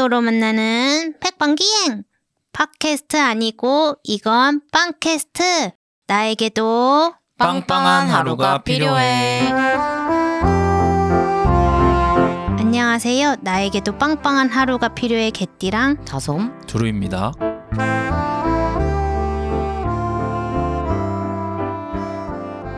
라디오로 만나는 팩방기행 팟캐스트 아니고 이건 빵캐스트 나에게도 빵빵한 하루가 필요해. 안녕하세요 나에게도 빵빵한 하루가 필요해 개띠랑 다솜 두루입니다.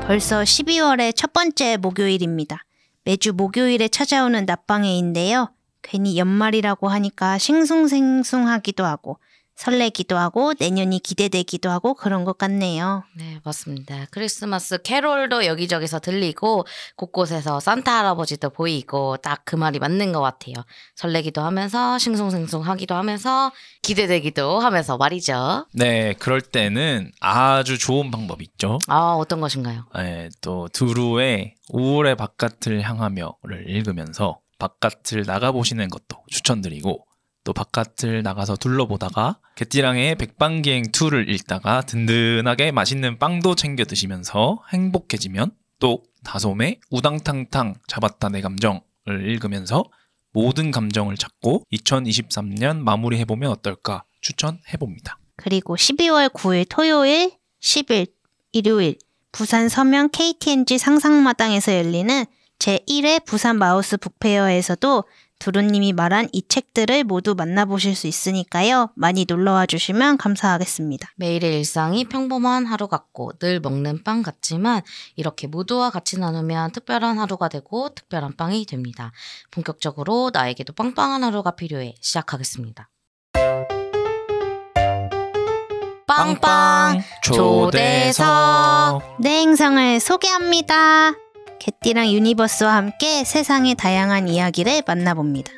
벌써 12월의 첫 번째 목요일입니다. 매주 목요일에 찾아오는 낮방에인데요. 괜히 연말이라고 하니까 싱숭생숭하기도 하고 설레기도 하고 내년이 기대되기도 하고 그런 것 같네요. 네 맞습니다 크리스마스 캐롤도 여기저기서 들리고 곳곳에서 산타 할아버지도 보이고 딱 그 말이 맞는 것 같아요 설레기도 하면서 싱숭생숭하기도 하면서 기대되기도 하면서 말이죠 네, 그럴 때는 아주 좋은 방법이 있죠. 아 어떤 것인가요 네, 또 두루의 5월의 바깥을 향하며를 읽으면서 바깥을 나가보시는 것도 추천드리고 또 바깥을 나가서 둘러보다가 개띠랑의 백방기행 2를 읽다가 든든하게 맛있는 빵도 챙겨 드시면서 행복해지면 또 다솜의 우당탕탕 잡았다 내 감정을 읽으면서 모든 감정을 찾고 2023년 마무리해보면 어떨까 추천해봅니다. 그리고 12월 9일 토요일, 10일 일요일 부산 서면 KTNG 상상마당에서 열리는 제1회 부산 마우스 북페어에서도 두루님이 말한 이 책들을 모두 만나보실 수 있으니까요. 많이 놀러와 주시면 감사하겠습니다. 매일의 일상이 평범한 하루 같고 늘 먹는 빵 같지만 이렇게 모두와 같이 나누면 특별한 하루가 되고 특별한 빵이 됩니다. 본격적으로 나에게도 빵빵한 하루가 필요해 시작하겠습니다. 빵빵 초대석 내 행성을 소개합니다. 개띠랑 유니버스와 함께 세상의 다양한 이야기를 만나봅니다.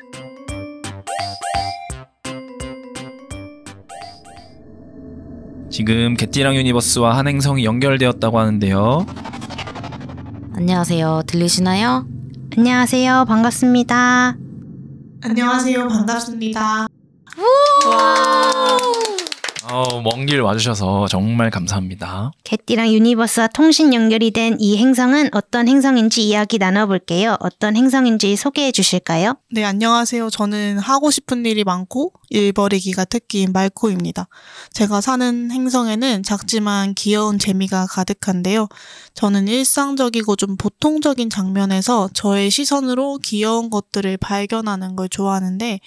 지금 개띠랑 유니버스와 한 행성이 연결되었다고 하는데요. 안녕하세요. 들리시나요? 안녕하세요. 반갑습니다. 안녕하세요. 반갑습니다. 어, 먼길 와주셔서 정말 감사합니다. 개띠랑 유니버스와 통신 연결이 된 이 행성은 어떤 행성인지 이야기 나눠볼게요. 어떤 행성인지 소개해 주실까요? 네, 안녕하세요. 저는 하고 싶은 일이 많고 일벌리기가 특기인 말코입니다. 제가 사는 행성에는 작지만 귀여운 재미가 가득한데요. 저는 일상적이고 좀 보통적인 장면에서 저의 시선으로 귀여운 것들을 발견하는 걸 좋아하는데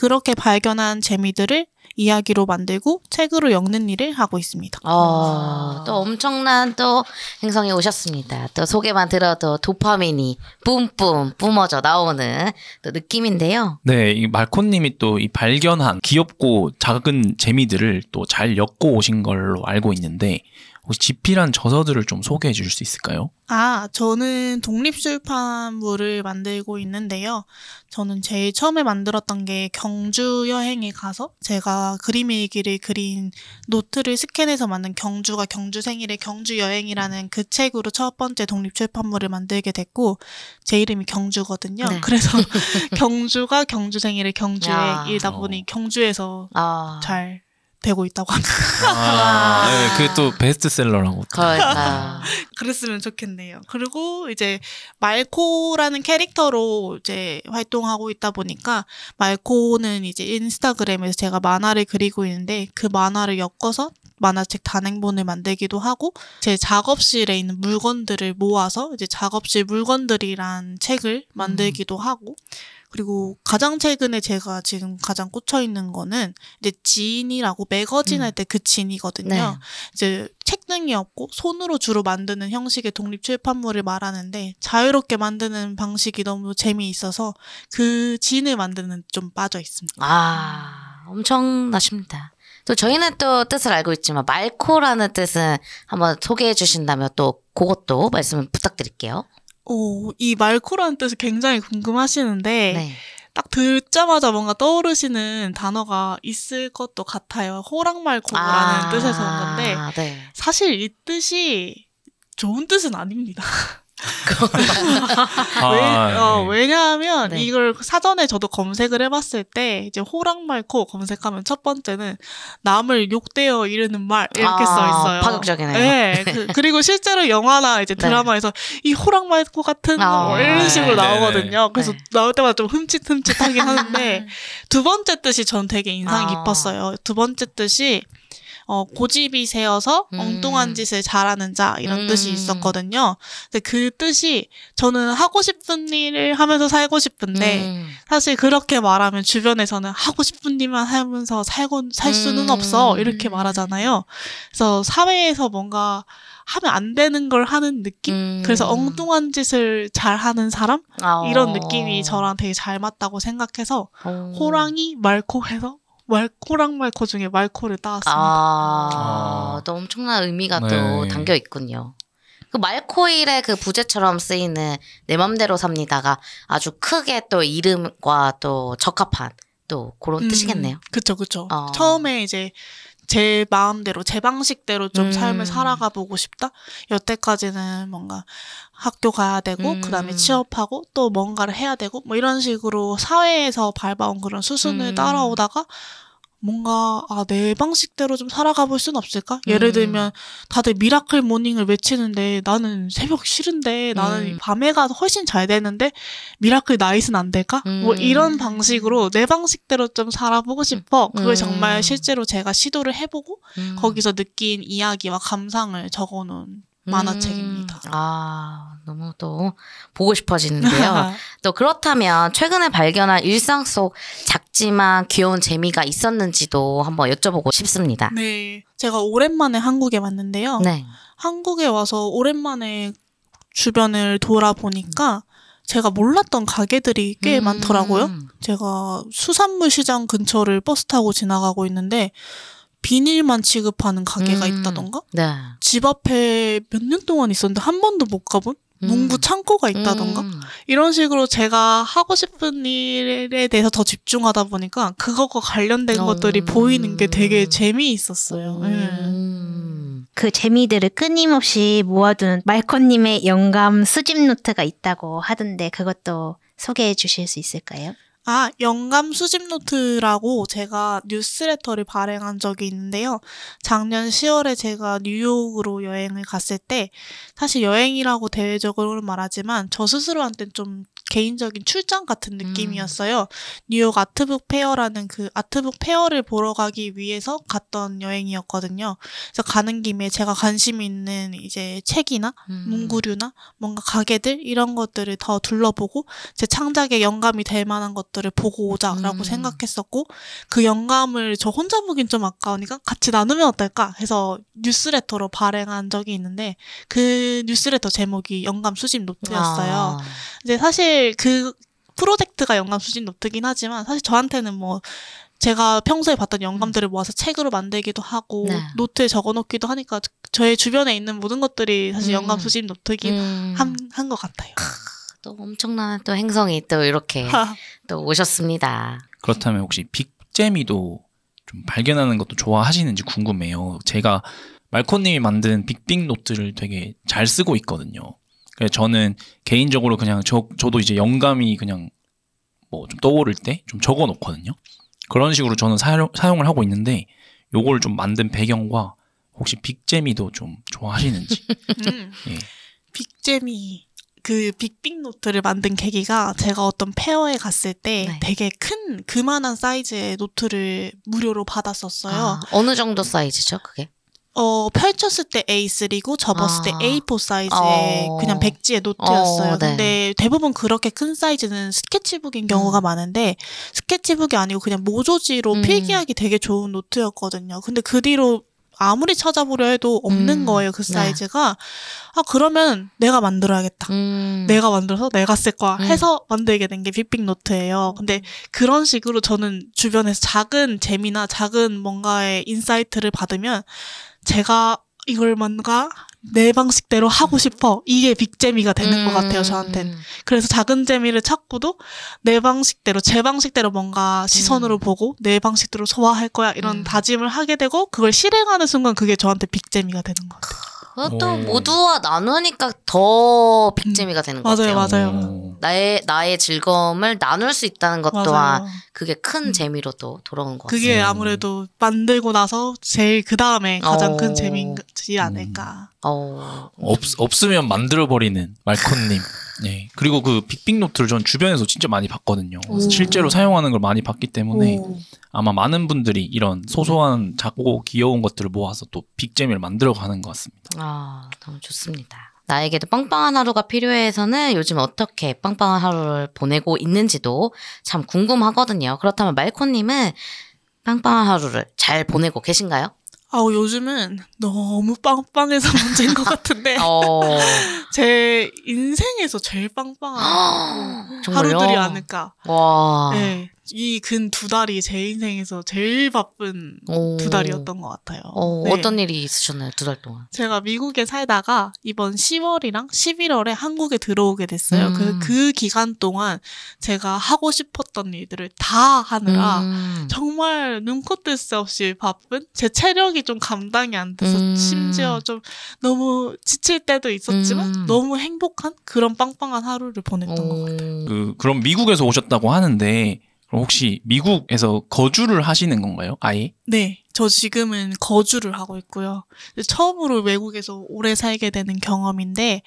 그렇게 발견한 재미들을 이야기로 만들고 책으로 엮는 일을 하고 있습니다. 어, 또 엄청난 또 행성이 오셨습니다. 또 소개만 들어도 도파민이 뿜뿜 뿜어져 나오는 또 느낌인데요. 네, 이 말코님이 또 이 발견한 귀엽고 작은 재미들을 또 잘 엮고 오신 걸로 알고 있는데 혹시 집필한 저서들을 좀 소개해 주실 수 있을까요? 아, 저는 독립출판물을 만들고 있는데요. 저는 제일 처음에 만들었던 게 경주 여행에 가서 제가 그림 일기를 그린 노트를 스캔해서 만든 경주가 경주 생일의 경주 여행이라는 그 책으로 첫 번째 독립출판물을 만들게 됐고 제 이름이 경주거든요. 네. 그래서 경주가 경주 생일의 경주 야. 여행이다 보니 경주에서 아, 잘 되고 있다고 합니다. 아, 네, 그게 또 베스트셀러라고. 그러니까 그랬으면 좋겠네요. 그리고 이제 말코라는 캐릭터로 이제 활동하고 있다 보니까 말코는 이제 인스타그램에서 제가 만화를 그리고 있는데 그 만화를 엮어서 만화책 단행본을 만들기도 하고 제 작업실에 있는 물건들을 모아서 이제 작업실 물건들이란 책을 만들기도 하고 그리고 가장 최근에 제가 지금 가장 꽂혀 있는 거는 이제 지인이라고 매거진 음. 할때 그 진이거든요. 네. 이제 책 등이 없고 손으로 주로 만드는 형식의 독립 출판물을 말하는데 자유롭게 만드는 방식이 너무 재미있어서 그 진을 만드는 좀 빠져 있습니다. 아 엄청나십니다. 또 저희는 또 뜻을 알고 있지만 말코라는 뜻은 한번 소개해 주신다면 또 그것도 말씀 부탁드릴게요. 오, 이 말코라는 뜻이 굉장히 궁금하시는데 네. 딱 듣자마자 뭔가 떠오르시는 단어가 있을 것도 같아요. 호랑말코라는 뜻에서 온 건데 네. 사실 이 뜻이 좋은 뜻은 아닙니다. 아, 왜, 어, 네. 왜냐하면 네. 이걸 사전에 저도 검색을 해봤을 때 이제 호랑말코 검색하면 첫 번째는 남을 욕되어 이르는 말 이렇게 아, 써 있어요. 파격적이네요. 네. 그, 리고 실제로 영화나 이제 네. 드라마에서 이 호랑말코 같은 아, 뭐 이런 식으로 네, 나오거든요. 그래서 네. 나올 때마다 좀 흠칫흠칫하긴 하는데 두 번째 뜻이 전 되게 인상 아. 깊었어요. 두 번째 뜻이 어, 고집이 세어서 음. 엉뚱한 짓을 잘하는 자 이런 음. 뜻이 있었거든요. 근데 그 뜻이 저는 하고 싶은 일을 하면서 살고 싶은데 음. 사실 그렇게 말하면 주변에서는 하고 싶은 일만 하면서 살고 살 수는 음. 없어 이렇게 말하잖아요. 그래서 사회에서 뭔가 하면 안 되는 걸 하는 느낌. 음. 그래서 엉뚱한 짓을 잘 하는 사람 아. 이런 느낌이 저랑 되게 잘 맞다고 생각해서 어. 호랑이 말코 해서 말 호랑 말코 중에 말코를 따왔습니다. 아, 아. 또 엄청난 의미가 또 네. 담겨 있군요. 그 말코일의 그 부제처럼 쓰이는 내 맘대로 삽니다가 아주 크게 또 이름과 또 적합한 또 그런 뜻이겠네요. 음, 그쵸 그쵸. 어. 처음에 이제 제 마음대로 제 방식대로 좀 음. 삶을 살아가 보고 싶다. 여태까지는 뭔가 학교 가야 되고 음. 그다음에 취업하고 또 뭔가를 해야 되고 뭐 이런 식으로 사회에서 밟아온 그런 수순을 음. 따라오다가 뭔가 아 내 방식대로 좀 살아가 볼 순 없을까? 예를 음. 들면 다들 miracle morning을 외치는데 나는 새벽 싫은데 나는 음. 밤에 가서 훨씬 잘 되는데 miracle night은 안 될까? 뭐 음. 이런 방식으로 내 방식대로 좀 살아보고 싶어. 그걸 음. 정말 실제로 제가 시도를 해보고 음. 거기서 느낀 이야기와 감상을 적어놓은 만화책입니다. 음. 아, 너무 또 보고 싶어지는데요. 또 그렇다면 최근에 발견한 일상 속 작지만 귀여운 재미가 있었는지도 한번 여쭤보고 싶습니다. 네, 제가 오랜만에 한국에 왔는데요. 네. 한국에 와서 오랜만에 주변을 돌아보니까 제가 몰랐던 가게들이 꽤 음. 많더라고요. 제가 수산물 시장 근처를 버스 타고 지나가고 있는데 비닐만 취급하는 가게가 음. 있다던가 네. 집 앞에 몇 년 동안 있었는데 한 번도 못 가본 문구 창고가 있다던가 음. 이런 식으로 제가 하고 싶은 일에 대해서 더 집중하다 보니까 그거과 관련된 어. 것들이 보이는 게 되게 재미있었어요. 예. 음. 그 재미들을 끊임없이 모아둔 말코님의 영감 수집 노트가 있다고 하던데 그것도 소개해 주실 수 있을까요? 아, 영감 수집 노트라고 제가 뉴스레터를 발행한 적이 있는데요. 작년 10월에 제가 뉴욕으로 여행을 갔을 때, 사실 여행이라고 대외적으로는 말하지만, 저 스스로한테는 좀 개인적인 출장 같은 느낌이었어요. 뉴욕 Art Book Fair라는 그 art book fair를 보러 가기 위해서 갔던 여행이었거든요. 그래서 가는 김에 제가 관심 있는 이제 책이나 음. 문구류나 뭔가 가게들 이런 것들을 더 둘러보고 제 창작에 영감이 될 만한 것들을 보고 오자라고 음. 생각했었고 그 영감을 저 혼자 보긴 좀 아까우니까 같이 나누면 어떨까 해서 뉴스레터로 발행한 적이 있는데 그 뉴스레터 제목이 영감 수집 노트였어요. 아. 이제 사실 그 프로젝트가 영감 수집 노트긴 하지만 사실 저한테는 뭐 제가 평소에 봤던 영감들을 모아서 책으로 만들기도 하고 네. 노트에 적어놓기도 하니까 저의 주변에 있는 모든 것들이 사실 음. 영감 수집 노트긴 음. 한한 것 같아요. 또 엄청난 또 행성이 또 이렇게 또 오셨습니다. 그렇다면 혹시 빅재미도 좀 발견하는 것도 좋아하시는지 궁금해요. 제가 말코님이 만든 빅빅 노트를 되게 잘 쓰고 있거든요. 그래서 저는 개인적으로 그냥 저, 저도 이제 영감이 그냥 뭐 좀 떠오를 때 좀 적어 놓거든요. 그런 식으로 저는 사용, 사용을 하고 있는데 요걸 좀 만든 배경과 혹시 빅재미도 좀 좋아하시는지. 음. 예. 빅재미 그 빅빅 노트를 만든 계기가 제가 어떤 fair에 갔을 때 네. 되게 큰 그만한 사이즈의 노트를 무료로 받았었어요. 아, 어느 정도 사이즈죠, 그게? 어 펼쳤을 때 A3고 접었을 때 아. A4 사이즈의 어. 그냥 백지의 노트였어요. 어, 네. 근데 대부분 그렇게 큰 사이즈는 스케치북인 경우가 음. 많은데 스케치북이 아니고 그냥 모조지로 음. 필기하기 되게 좋은 노트였거든요. 근데 그 뒤로 아무리 찾아보려 해도 없는 음. 거예요. 그 네. 사이즈가. 아 그러면 내가 만들어야겠다. 음. 내가 만들어서 내가 쓸 거야 음. 해서 만들게 된 게 빅빅 노트예요. 근데 그런 식으로 저는 주변에서 작은 재미나 작은 뭔가의 insight를 받으면 제가 이걸 뭔가 내 방식대로 하고 싶어. 이게 빅재미가 되는 것 같아요, 저한테는. 음. 그래서 작은 재미를 찾고도 내 방식대로, 제 방식대로 뭔가 시선으로 보고 내 방식대로 소화할 거야. 이런 음. 다짐을 하게 되고 그걸 실행하는 순간 그게 저한테 빅재미가 되는 것 같아요. 그것도 오. 모두와 나누니까 더 빅재미가 되는 것 맞아요, 같아요. 맞아요. 오. 나의 나의 즐거움을 나눌 수 있다는 것 또한 맞아요. 그게 큰 음. 재미로 또 돌아오는 것 그게 같아요. 아무래도 만들고 나서 제일 그 다음에 가장 어. 큰 재미지 않을까. 어, 없, 없으면 만들어 버리는 말콘님. 네. 그리고 그 빅빅노트를 전 주변에서 진짜 많이 봤거든요. 오. 실제로 사용하는 걸 많이 봤기 때문에 오. 아마 많은 분들이 이런 소소한 작고 귀여운 것들을 모아서 또 빅잼을 만들어가는 것 같습니다. 아, 너무 좋습니다. 나에게도 빵빵한 하루가 필요해서는 요즘 어떻게 빵빵한 하루를 보내고 있는지도 참 궁금하거든요. 그렇다면 말코님은 빵빵한 하루를 잘 보내고 계신가요? 아우 요즘은 너무 빵빵해서 문제인 것 같은데 어, 제 인생에서 제일 빵빵한? 하루들이 아닐까. 와. 네, 이 근 두 달이 제 인생에서 제일 바쁜 오. 두 달이었던 것 같아요. 어, 네. 어떤 일이 있으셨나요, 두 달 동안? 제가 미국에 살다가 이번 10월이랑 11월에 한국에 들어오게 됐어요. 음. 그, 그 기간 동안 제가 하고 싶었던 일들을 다 하느라 음. 정말 눈코 뜰 새 없이 바쁜 제 체력이 좀 감당이 안 돼서 음. 심지어 좀 너무 지칠 때도 있었지만 음. 너무 행복한 그런 빵빵한 하루를 보냈던 것 같아요. 오. 그, 그럼 미국에서 오셨다고 하는데 그럼 혹시 미국에서 거주를 하시는 건가요? 아예? 네, 저 지금은 거주를 하고 있고요. 처음으로 외국에서 오래 살게 되는 경험인데,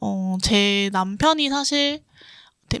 어, 제 남편이 사실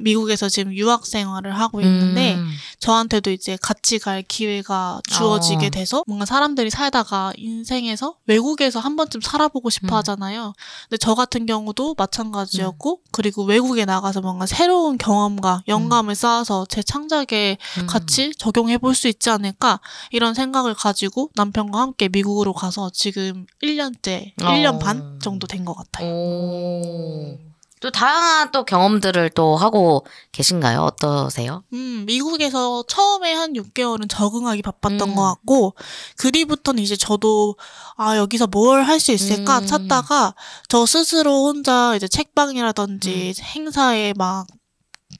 미국에서 지금 유학 생활을 하고 있는데, 음. 저한테도 이제 같이 갈 기회가 주어지게 어. 돼서 뭔가 사람들이 살다가 인생에서 외국에서 한 번쯤 살아보고 싶어 음. 하잖아요. 근데 저 같은 경우도 마찬가지였고, 그리고 외국에 나가서 뭔가 새로운 경험과 영감을 쌓아서 제 창작에 음. 같이 적용해 볼 수 있지 않을까 이런 생각을 가지고 남편과 함께 미국으로 가서 지금 1년째, 1년 어. 반 정도 된 것 같아요. 오. 또 다양한 또 경험들을 또 하고 계신가요? 어떠세요? 음, 미국에서 처음에 한 6개월은 적응하기 바빴던 음. 것 같고, 그 뒤부터는 이제 저도, 아, 여기서 뭘 할 수 있을까 음. 찾다가, 저 스스로 혼자 이제 책방이라든지 행사에 막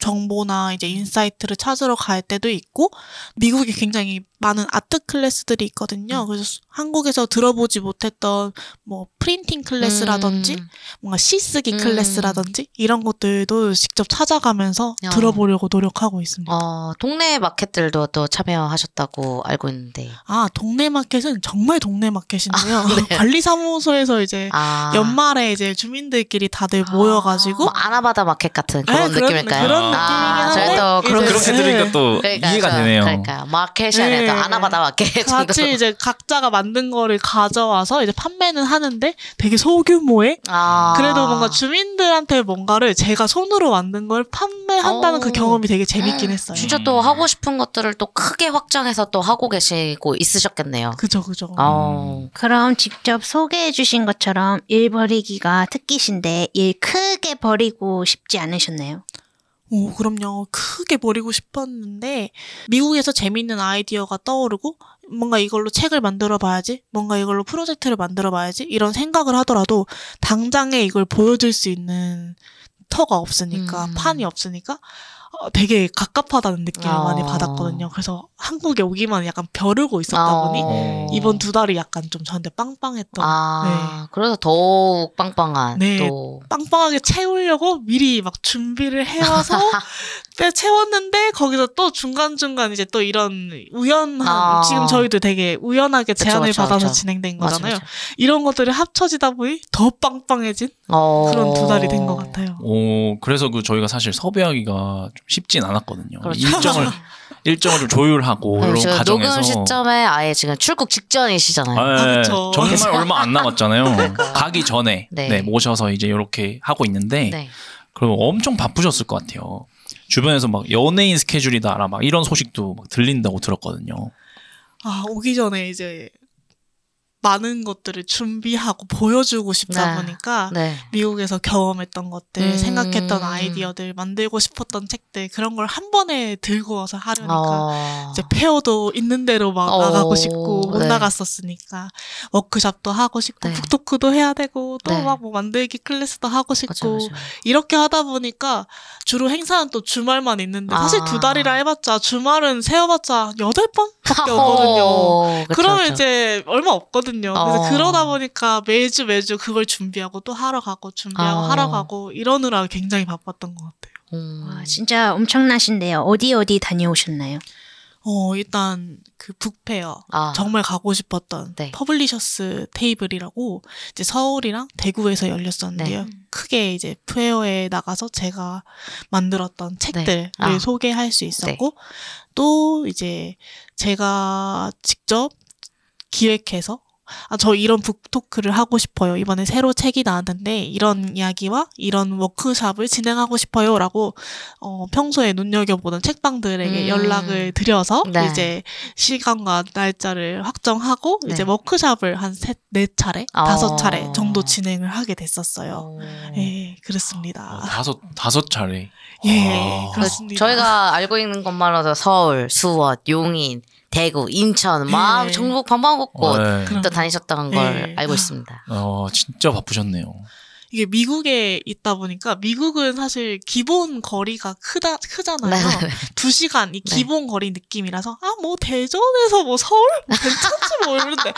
정보나 이제 insight를 찾으러 갈 때도 있고, 미국에 굉장히 많은 art class들이 있거든요. 그래서 수- 한국에서 들어보지 못했던 뭐 printing class라든지, 음. 뭔가 시 쓰기 음. class라든지, 이런 것들도 직접 찾아가면서 어. 들어보려고 노력하고 있습니다. 어, 동네 마켓들도 또 참여하셨다고 알고 있는데. 아, 동네 마켓은 정말 동네 마켓인데요. 네. 관리사무소에서 이제 아. 연말에 이제 주민들끼리 다들 모여가지고 뭐 아나바다 마켓 같은 그런 네, 그런- 느낌일까요? 그런 아, 느낌이긴 저희 한데 또 그런 이제- 그렇게 네. 들으니까 또 그러니까요. 이해가 저- 되네요. 그러니까요. 마켓이 아니라 네. 또 아나바다 마켓 정도. 같이 이제 각자가 만든 거를 가져와서 이제 판매는 하는데 되게 소규모의 아. 그래도 뭔가 주민들한테 뭔가를 제가 손으로 만든 걸 판매한다는 그 오. 경험이 되게 재밌긴 했어요. 진짜 또 하고 싶은 것들을 또 크게 확장해서 또 하고 계시고 있으셨겠네요. 그죠, 그죠. 어. 그럼 직접 소개해 주신 것처럼 일 버리기가 특기신데 일 크게 버리고 싶지 않으셨나요? 오, 그럼요. 크게 버리고 싶었는데, 미국에서 재밌는 아이디어가 떠오르고, 뭔가 이걸로 책을 만들어 봐야지, 뭔가 이걸로 프로젝트를 만들어 봐야지, 이런 생각을 하더라도, 당장에 이걸 보여줄 수 있는 터가 없으니까, 음. 판이 없으니까, 어, 되게 갑갑하다는 느낌을 어. 많이 받았거든요. 그래서 한국에 오기만 약간 벼르고 있었다 보니, 어. 이번 두 달이 약간 좀 저한테 빵빵했던, 아, 그래서 더욱 빵빵한 네. 또. 빵빵하게 채우려고 미리 막 준비를 해와서 때 채웠는데 거기서 또 중간 중간 이제 또 이런 우연한 아. 지금 저희도 되게 우연하게 그쵸, 제안을 그쵸, 받아서 그쵸. 진행된 맞아, 거잖아요. 맞아. 이런 것들이 합쳐지다 보니 더 빵빵해진 어. 그런 두 달이 된 것 같아요. 오, 그래서 그 저희가 사실 섭외하기가 좀 쉽진 않았거든요. 그렇죠. 일정을 일정을 좀 조율하고 네, 이런 과정에서 녹음 시점에 아예 지금 출국 직전이시잖아요. 아, 아, 네. 그쵸. 정말 얼마 안 남았잖아요. 가기 전에 네. 네. 모셔서 이제 이렇게 하고 있는데 네. 그럼 엄청 바쁘셨을 것 같아요. 주변에서 막 연예인 스케줄이다 막 이런 소식도 막 들린다고 들었거든요. 아 오기 전에 이제 많은 것들을 준비하고 보여주고 싶다 네. 보니까 네. 미국에서 경험했던 것들, 음. 생각했던 아이디어들, 만들고 싶었던 책들 그런 걸 한 번에 들고 와서 하려니까 어. 이제 페어도 있는 대로 막 어, 나가고 싶고 못 네. 나갔었으니까 워크숍도 하고 싶고 네. 북토크도 해야 되고 또 네. 막뭐 만들기 클래스도 하고 싶고 맞아, 맞아. 이렇게 하다 보니까 주로 행사는 또 주말만 있는데 사실 아. 두 달이라 해봤자 주말은 세어봤자 여덟 번 밖에 없거든요. 어, 그쵸, 그러면 그쵸. 이제 얼마 없거든요. 그래서 어. 그러다 보니까 매주 매주 그걸 준비하고 또 하러 가고 준비하고 어. 하러 가고 이러느라 굉장히 바빴던 것 같아요. 음. 와, 진짜 엄청나신데요. 어디 어디 다녀오셨나요? 어 일단 그 book fair 아, 정말 가고 싶었던 네. Publishers Table이라고 이제 서울이랑 대구에서 열렸었는데요. 네. 크게 이제 페어에 나가서 제가 만들었던 책들을 아. 소개할 수 있었고 또 이제 제가 직접 기획해서 아, 저 이런 book talk를 하고 싶어요. 이번에 새로 책이 나왔는데 이런 이야기와 이런 워크샵을 진행하고 싶어요. 라고 어, 평소에 눈여겨보던 책방들에게 음. 연락을 드려서 네. 이제 시간과 날짜를 확정하고 네. 이제 워크샵을 한 세, 네 차례, 어. 다섯 차례 정도 진행을 하게 됐었어요. 어. 예, 어, 그렇습니다. 다섯 다섯 차례. 예, 아. 그렇습니다. 저희가 알고 있는 것만으로도 서울, 수원, 용인, 대구, 인천 막 예. 전국 방방곡곡 네. 그럼- 또 다니셨던 걸 예. 알고 있습니다. 어 진짜 바쁘셨네요. 이게 미국에 있다 보니까 미국은 사실 기본 거리가 크다 크잖아요. 네. 두 시간 이 네. 기본 거리 느낌이라서 아 뭐 대전에서 뭐 서울 괜찮지 뭐 이런데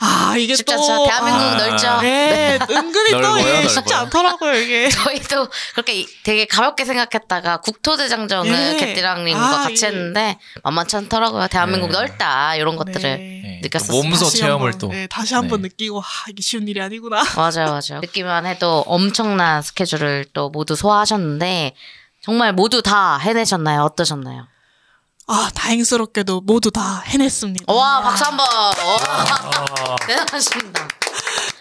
아 이게 쉽지 또. 대한민국 아. 넓죠. 네, 은근히 또 넓어요, 이게 쉽지 넓어요. 않더라고요 이게. 저희도 그렇게 이- 되게 가볍게 생각했다가 국토대장정을 예. 개띠랑님과 아, 같이 예. 했는데 만만치 않더라고요. 대한민국 네. 넓다 이런 것들을 네. 느꼈었어요. 몸소 체험을 한번, 또. 네, 다시 한번 네. 느끼고 아 이게 쉬운 일이 아니구나. 맞아요, 맞아요. 듣기만 해도 엄청난 스케줄을 또 모두 소화하셨는데 정말 모두 다 해내셨나요? 어떠셨나요? 아 다행스럽게도 모두 다 해냈습니다. 와 박수 한 번. 와, 아, 대단하십니다.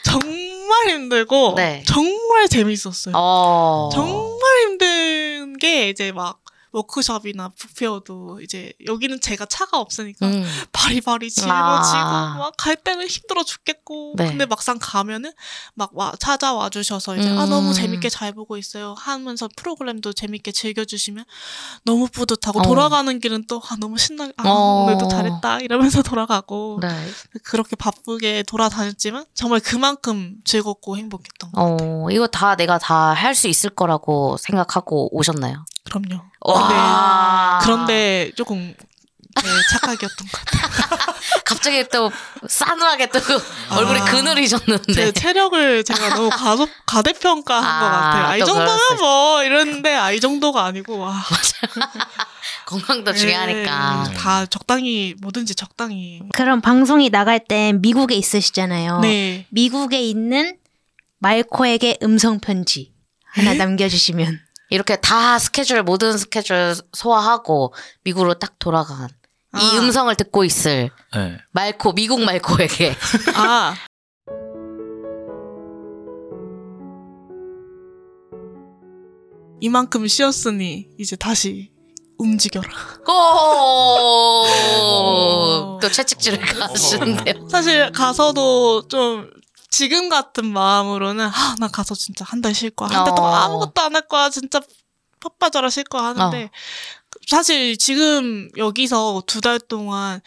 정말 힘들고 네. 정말 재밌었어요. 어. 정말 힘든 게 이제 막 워크숍이나 북페어도 이제 여기는 제가 차가 없으니까 음. 바리바리 짊어지고 아. 막갈 때는 힘들어 죽겠고 네. 근데 막상 가면은 막 와, 찾아와 주셔서 이제 음. 아 너무 재밌게 잘 보고 있어요 하면서 프로그램도 재밌게 즐겨주시면 너무 뿌듯하고 어. 돌아가는 길은 또 아, 너무 신나 아, 어. 오늘도 잘했다 이러면서 돌아가고 네. 그렇게 바쁘게 돌아다녔지만 정말 그만큼 즐겁고 행복했던 것 같아요. 어, 이거 다 내가 다 할 수 있을 거라고 생각하고 오셨나요? 그럼요. 와. 그런데 조금 네, 착각이었던 것 같아요. 갑자기 또 싸늘하게 또 얼굴이 아. 그늘이셨는데. 제 체력을 제가 너무 가속 가대평가한 아, 것 같아요. 아, 이또 정도면 뭐 이랬는데 아 이 정도가 아니고 와. 건강도 중요하니까. 네, 다 적당히 뭐든지 적당히. 그럼 방송이 나갈 땐 미국에 있으시잖아요. 네. 미국에 있는 말코에게 음성 편지 하나 에? 남겨주시면. 이렇게 다 스케줄 모든 스케줄 소화하고 미국으로 딱 돌아간 아. 이 음성을 듣고 있을 네. 말코 미국 말코에게 아. 이만큼 쉬었으니 이제 다시 움직여라. 고! 또 채찍질을 가시는데요. 사실 가서도 좀 지금 같은 마음으로는 아, 나 가서 진짜 한 달 쉴 거야. 한 달 동안 어. 아무것도 안 할 거야. 진짜 퍽 빠져라 쉴 거야 하는데 사실 지금 여기서 두 달 동안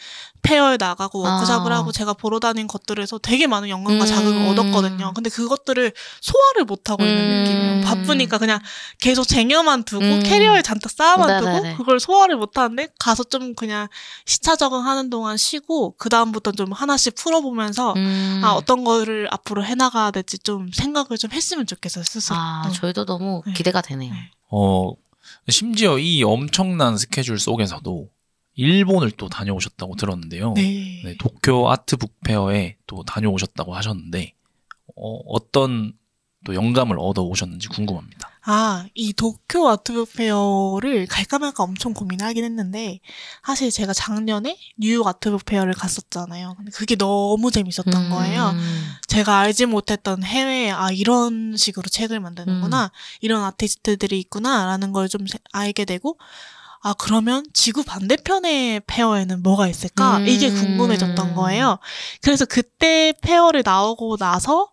페어에 나가고 워크숍을 아. 하고 제가 보러 다닌 것들에서 되게 많은 영감과 음. 자극을 얻었거든요. 근데 그것들을 소화를 못 하고 있는 음. 느낌이에요. 바쁘니까 그냥 계속 쟁여만 두고 음. 캐리어에 잔뜩 쌓아만 네네네. 두고 그걸 소화를 못 하는데 가서 좀 그냥 시차 적응하는 동안 쉬고 그 다음부터 좀 하나씩 풀어보면서 음. 아 어떤 거를 앞으로 해나가야 될지 좀 생각을 좀 했으면 좋겠어요 스스로. 아, 어. 저희도 너무 네. 기대가 되네요. 네. 어 심지어 이 엄청난 스케줄 속에서도 일본을 또 다녀오셨다고 들었는데요. 네. 네, 도쿄 Art Book Fair에 또 다녀오셨다고 하셨는데 어, 어떤 또 영감을 얻어 오셨는지 궁금합니다. 아, 이 도쿄 Art Book Fair를 갈까 말까 엄청 고민하긴 했는데, 사실 제가 작년에 뉴욕 Art Book Fair를 갔었잖아요. 근데 그게 너무 재밌었던 음. 거예요. 제가 알지 못했던 해외에, 아, 이런 식으로 책을 만드는구나. 이런 아티스트들이 있구나. 라는 걸 좀 알게 되고, 아, 그러면 지구 반대편의 페어에는 뭐가 있을까? 음. 이게 궁금해졌던 거예요. 그래서 그때 페어를 나오고 나서,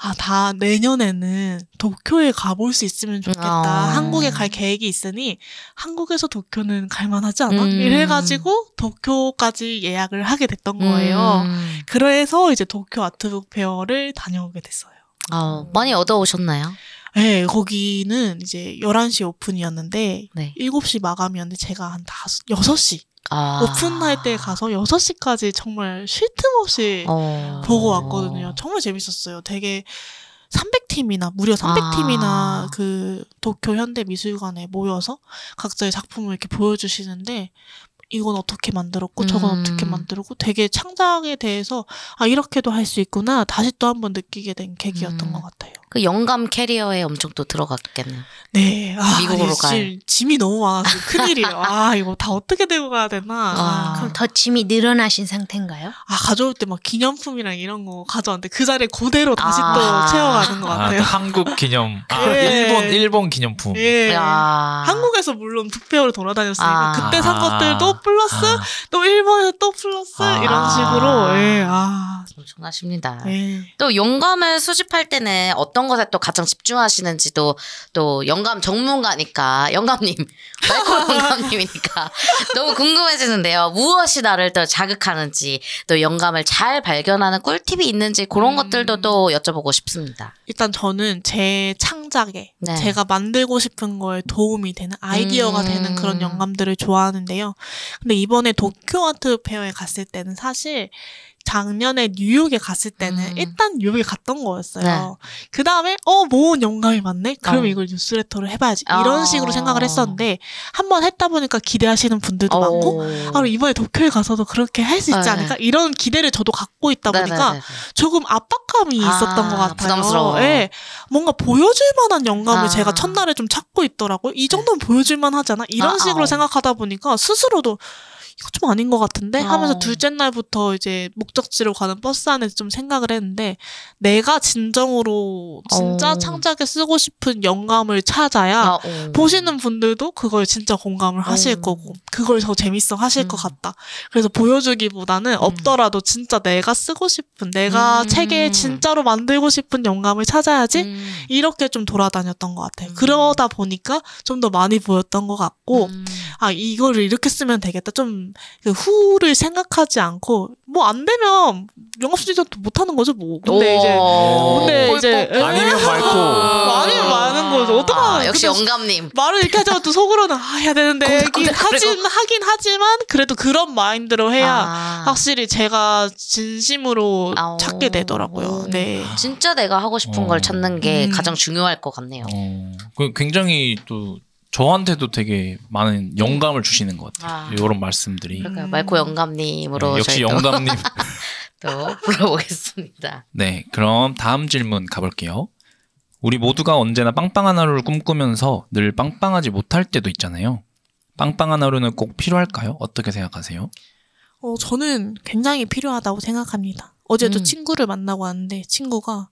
아, 다 내년에는 도쿄에 가볼 수 있으면 좋겠다. 어. 한국에 갈 계획이 있으니 한국에서 도쿄는 갈만하지 않아? 음. 이래가지고 도쿄까지 예약을 하게 됐던 거예요. 음. 그래서 이제 도쿄 아트북 페어를 다녀오게 됐어요. 어, 많이 얻어 오셨나요? 네, 거기는 이제 11시 오픈이었는데 네. 7시 마감이었는데 제가 한 5, 6시 아. 오픈할 때 가서 6시까지 정말 쉴 틈 없이 어. 보고 왔거든요. 정말 재밌었어요. 되게 300팀이나 무려 300팀이나 아. 그 도쿄 현대 미술관에 모여서 각자의 작품을 이렇게 보여주시는데 이건 어떻게 만들었고 저건 음. 어떻게 만들었고 되게 창작에 대해서 아 이렇게도 할 수 있구나 다시 또 한번 느끼게 된 계기였던 음. 것 같아요. 그 영감 캐리어에 엄청 또 들어갔겠네요. 네, 아, 미국으로. 지- 짐이 너무 많아서 큰일이에요. 아 이거 다 어떻게 들고 가야 되나. 아. 그럼 더 짐이 늘어나신 상태인가요? 아 가져올 때 막 기념품이랑 이런 거 가져왔는데 그 자리에 그대로 다시 아. 또 채워가는 것 아, 같아요. 한국 기념, 아, 예. 일본 일본 기념품. 예. 야. 한국에서 물론 북페어를 돌아다녔으니까 아. 그때 산 아. 것들도 플러스 아, 또 일본에서 또 플러스 아. 이런 식으로 예. 아. 엄청나십니다. 예. 또 영감을 수집할 때는 어떤 것에 또 가장 집중하시는지도 또 영감 전문가니까 영감님 말코 영감님이니까 너무 궁금해지는데요. 무엇이 나를 또 자극하는지 또 영감을 잘 발견하는 꿀팁이 있는지 그런 음. 것들도 또 여쭤보고 싶습니다. 일단 저는 제 창작에 네. 제가 만들고 싶은 거에 도움이 되는 아이디어가 음. 되는 그런 영감들을 좋아하는데요. 근데 이번에 도쿄 아트 페어에 갔을 때는 사실 작년에 뉴욕에 갔을 때는 음. 일단 뉴욕에 갔던 거였어요. 네. 그 다음에 어 모은 영감이 많네. 그럼 어. 이걸 뉴스레터로 해봐야지. 이런 어. 식으로 생각을 했었는데 한번 했다 보니까 기대하시는 분들도 많고 오. 아, 그럼 이번에 도쿄에 가서도 그렇게 할 수 있지 네. 않을까? 이런 기대를 저도 갖고 있다 보니까 네네네. 조금 압박감이 아, 있었던 것 같아요. 부담스러워. 예. 뭔가 보여줄 만한 영감을 아. 제가 첫날에 좀 찾고 있더라고요. 이 정도는 보여줄 만하잖아. 이런 아, 식으로 아. 생각하다 보니까 스스로도 이거 좀 아닌 것 같은데 하면서 어. 둘째 날부터 이제 목적지로 가는 버스 안에서 좀 생각을 했는데 내가 진정으로 진짜 어. 창작에 쓰고 싶은 영감을 찾아야 아, 오. 보시는 분들도 그걸 진짜 공감을 하실 음. 거고 그걸 더 재밌어 하실 음. 것 같다. 그래서 보여주기보다는 없더라도 진짜 내가 쓰고 싶은 내가 음. 책에 진짜로 만들고 싶은 영감을 찾아야지 음. 이렇게 좀 돌아다녔던 것 같아요. 음. 그러다 보니까 좀 더 많이 보였던 것 같고 음. 아 이거를 이렇게 쓰면 되겠다. 좀그 후를 생각하지 않고 뭐 안 되면 영업 수지도 못 하는 거죠 뭐. 근데 이제 오. 근데 꼴 이제 뻔. 아니면 말고. 아니면 많은 거죠. 어떡하- 아, 역시 영감님. 말을 이렇게 하자면 또 속으로는 아, 해야 되는데 하긴, 하긴 하지만 그래도 그런 마인드로 해야 아. 확실히 제가 진심으로 아오. 찾게 되더라고요. 네. 진짜 내가 하고 싶은 어. 걸 찾는 게 음. 가장 중요할 것 같네요. 어, 그 굉장히 또 저한테도 되게 많은 영감을 주시는 것 같아요. 아. 이런 말씀들이. 그러니까 음. 말코 영감님으로 네, 역시 영감님. 또 불러보겠습니다. 네, 그럼 다음 질문 가볼게요. 우리 모두가 언제나 빵빵한 하루를 꿈꾸면서 늘 빵빵하지 못할 때도 있잖아요. 빵빵한 하루는 꼭 필요할까요? 어떻게 생각하세요? 어, 저는 굉장히 필요하다고 생각합니다. 어제도 음. 친구를 만나고 왔는데 친구가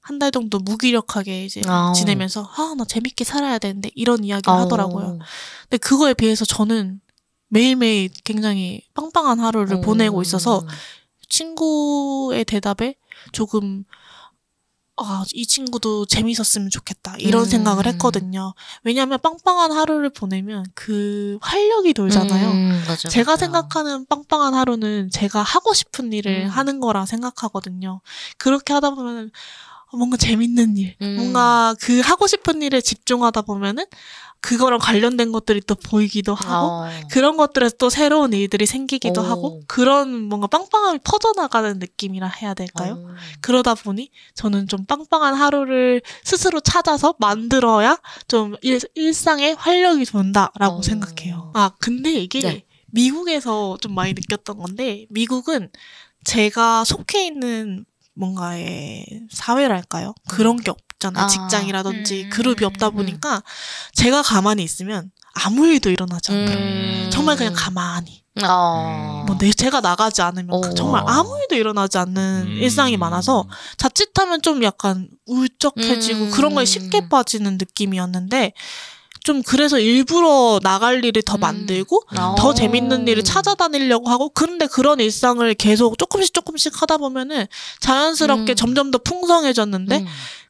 한 달 정도 무기력하게 이제 아우. 지내면서 아, 나 재밌게 살아야 되는데 이런 이야기를 어. 하더라고요. 근데 그거에 비해서 저는 매일매일 굉장히 빵빵한 하루를 어. 보내고 있어서 친구의 대답에 조금 아, 이 친구도 재밌었으면 좋겠다. 이런 음. 생각을 했거든요. 왜냐하면 빵빵한 하루를 보내면 그 활력이 돌잖아요. 음, 맞아, 제가 맞아. 생각하는 빵빵한 하루는 제가 하고 싶은 일을 음. 하는 거라 생각하거든요. 그렇게 하다 보면 뭔가 재밌는 일, 음. 뭔가 그 하고 싶은 일에 집중하다 보면은 그거랑 관련된 것들이 또 보이기도 하고 어. 그런 것들에서 또 새로운 일들이 생기기도 오. 하고 그런 뭔가 빵빵함이 퍼져나가는 느낌이라 해야 될까요? 어. 그러다 보니 저는 좀 빵빵한 하루를 스스로 찾아서 만들어야 좀 일, 일상에 활력이 돈다라고 어. 생각해요. 아, 근데 이게 네. 미국에서 좀 많이 느꼈던 건데 미국은 제가 속해 있는 뭔가의 사회랄까요? 그런 게 없 잖아요. 아. 직장이라든지 음, 그룹이 없다 음. 보니까 제가 가만히 있으면 아무 일도 일어나지 않아요. 음. 정말 그냥 가만히. 어. 뭐 내, 제가 나가지 않으면 오. 그 정말 아무 일도 일어나지 않는 음. 일상이 많아서 자칫하면 좀 약간 울적해지고 음. 그런 거에 쉽게 빠지는 느낌이었는데 좀 그래서 일부러 나갈 일을 더 음. 만들고 어. 더 재밌는 일을 찾아다니려고 하고 그런데 그런 일상을 계속 조금씩 조금씩 하다 보면은 자연스럽게 음. 점점 더 풍성해졌는데 음.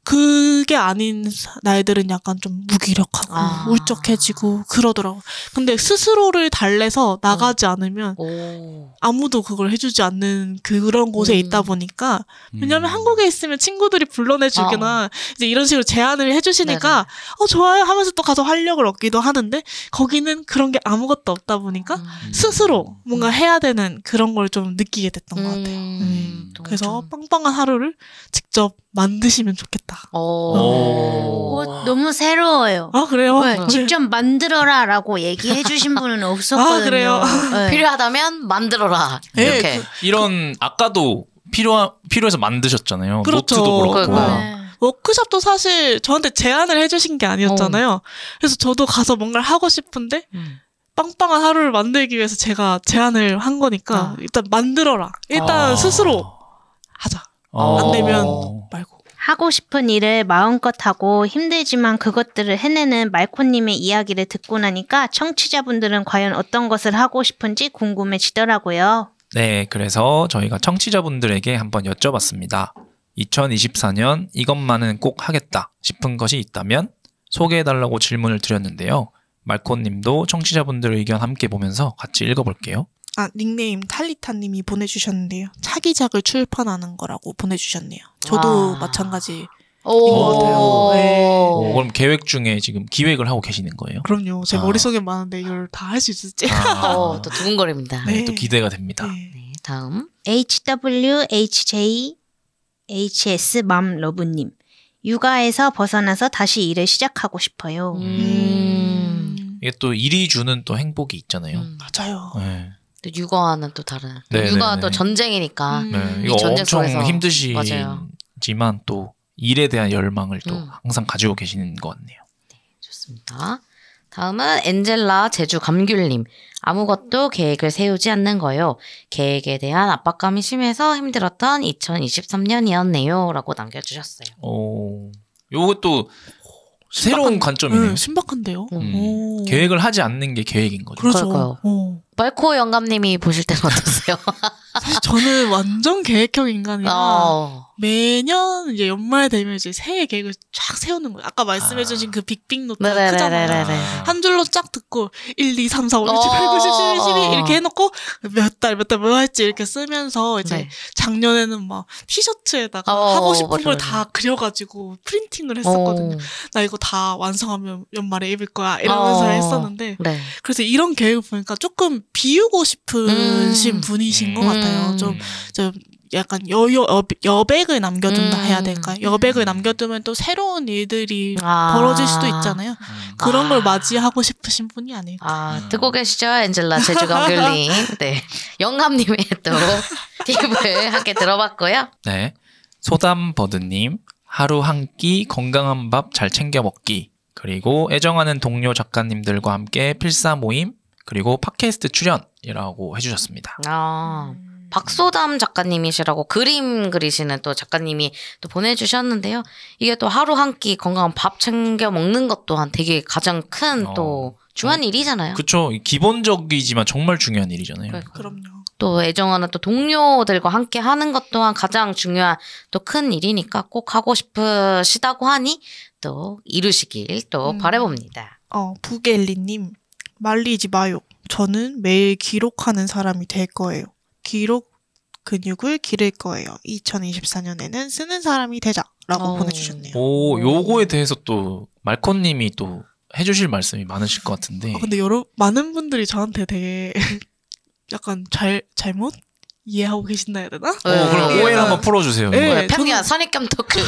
그게 아닌 사- 날들은 약간 좀 무기력하고 아. 울적해지고 그러더라고. 근데 스스로를 달래서 나가지 않으면 오. 아무도 그걸 해주지 않는 그런 곳에 음. 있다 보니까 왜냐면 음. 한국에 있으면 친구들이 불러내주거나 이제 이런 식으로 제안을 해주시니까 네네. 어 좋아요 하면서 또 가서 활력을 얻기도 하는데 거기는 그런 게 아무것도 없다 보니까 음. 스스로 뭔가 해야 되는 그런 걸 좀 느끼게 됐던 것 같아요. 음, 또 그래서 좀- 빵빵한 하루를 직접 만드시면 좋겠다. 오. 오. 어, 너무 새로워요. 아 그래요? 네, 네. 직접 만들어라라고 얘기해 주신 분은 없었거든요. 아, 그래요? 네. 필요하다면 만들어라. 네, 이렇게. 이런 아까도 필요 필요해서 만드셨잖아요. 그렇죠. 노트도 그렇고. 그러니까요. 네. 워크숍도 사실 저한테 제안을 해주신 게 아니었잖아요. 그래서 저도 가서 뭔가를 하고 싶은데 음. 빵빵한 하루를 만들기 위해서 제가 제안을 한 거니까 아. 일단 만들어라. 일단 아. 스스로 하자. 어. 안 되면 말고. 하고 싶은 일을 마음껏 하고 힘들지만 그것들을 해내는 말코님의 이야기를 듣고 나니까 청취자분들은 과연 어떤 것을 하고 싶은지 궁금해지더라고요. 네, 그래서 저희가 청취자분들에게 한번 여쭤봤습니다. 2024년 이것만은 꼭 하겠다 싶은 것이 있다면 소개해달라고 질문을 드렸는데요. 말코님도 청취자분들 의견 함께 보면서 같이 읽어볼게요. 아 닉네임 탈리타님이 보내주셨는데요. 차기작을 출판하는 거라고 보내주셨네요. 저도 아. 마찬가지. 오. 것 같아요. 네. 오, 그럼 계획 중에 지금 기획을 하고 계시는 거예요? 그럼요. 제 아. 머릿속에 많은데 이걸 다 할 수 있을지. 아, 어, 또 두근거립니다. 네, 네. 또 기대가 됩니다. 네. 네, 다음. HWHJ HS 맘러브님 육아에서 벗어나서 다시 일을 시작하고 싶어요. 음. 음. 이게 또 일이 주는 또 행복이 있잖아요. 음. 맞아요. 네. 또 육아와는 또 다른. 네, 육아가 네, 또 네. 전쟁이니까. 음. 네, 이 이거 전쟁 엄청. 힘드시지만 또 일에 대한 열망을 또 음. 항상 가지고 계시는 것 같네요. 좋습니다. 다음은 엔젤라 제주 감귤님. 아무것도 계획을 세우지 않는 거요. 계획에 대한 압박감이 심해서 힘들었던 2023년이었네요. 라고 남겨주셨어요. 오, 요것도 새로운 신박한- 관점이네요. 네, 신박한데요. 음. 오. 계획을 하지 않는 게 계획인 거죠. 그렇죠. 말코 영감님이 보실 때는 어떠세요? 사실 저는 완전 계획형 인간이라 어. 매년 이제 연말 되면 이제 새해 계획을 쫙 세우는 거예요. 아까 말씀해주신 아. 그 빅빅 노트 크잖아요. 한 줄로 쫙 긋고 1, 2, 3, 4, 5, 6, 7, 8, 어. 9, 10, 11, 12 이렇게 해놓고 몇 달 몇 달 뭐 할지 이렇게 쓰면서 이제 네. 작년에는 막 티셔츠에다가 어, 하고 싶은 걸. 다 그려가지고 프린팅을 했었거든요. 어. 나 이거 다 완성하면 연말에 입을 거야 이러면서 어. 했었는데 네. 그래서 이런 계획을 보니까 조금 비우고 싶으신 음. 분이신 것 음. 같아요. 좀, 좀 약간 여유 여, 여백을 남겨둔다 음. 해야 될까요? 여백을 남겨두면 또 새로운 일들이 아. 벌어질 수도 있잖아요. 음. 그런 아. 걸 맞이하고 싶으신 분이 아닐까. 아, 듣고 계시죠? 엔젤라 제주 감귤님. 네. 영감님의 또 팁을 함께 들어봤고요. 네. 소담버드님, 하루 한 끼 건강한 밥 잘 챙겨 먹기. 그리고 애정하는 동료 작가님들과 함께 필사 모임, 그리고 팟캐스트 출연이라고 해주셨습니다. 아. 박소담 작가님이시라고 그림 그리시는 또 작가님이 또 보내주셨는데요. 이게 또 하루 한 끼 건강한 밥 챙겨 먹는 것 또한 되게 가장 큰 어. 또 중요한 일이잖아요. 그쵸. 기본적이지만 정말 중요한 일이잖아요. 그러니까. 그럼요. 또 애정하는 또 동료들과 함께 하는 것 또한 가장 중요한 또 큰 일이니까 꼭 하고 싶으시다고 하니 또 이루시길 또 음. 바라봅니다. 어, 부겔리님, 말리지 마요. 저는 매일 기록하는 사람이 될 거예요. 기록 근육을 기를 거예요. 2024년에는 쓰는 사람이 되자라고 어. 보내주셨네요. 오, 요거에 대해서 또 말코님이 또 해주실 말씀이 많으실 것 같은데. 아, 근데 여러 많은 분들이 저한테 되게 약간 잘 잘못 이해하고 계신다 해야 되나? 오, 그럼 네. 오해 한번 풀어주세요. 네. 평야 저는- 선입견 talk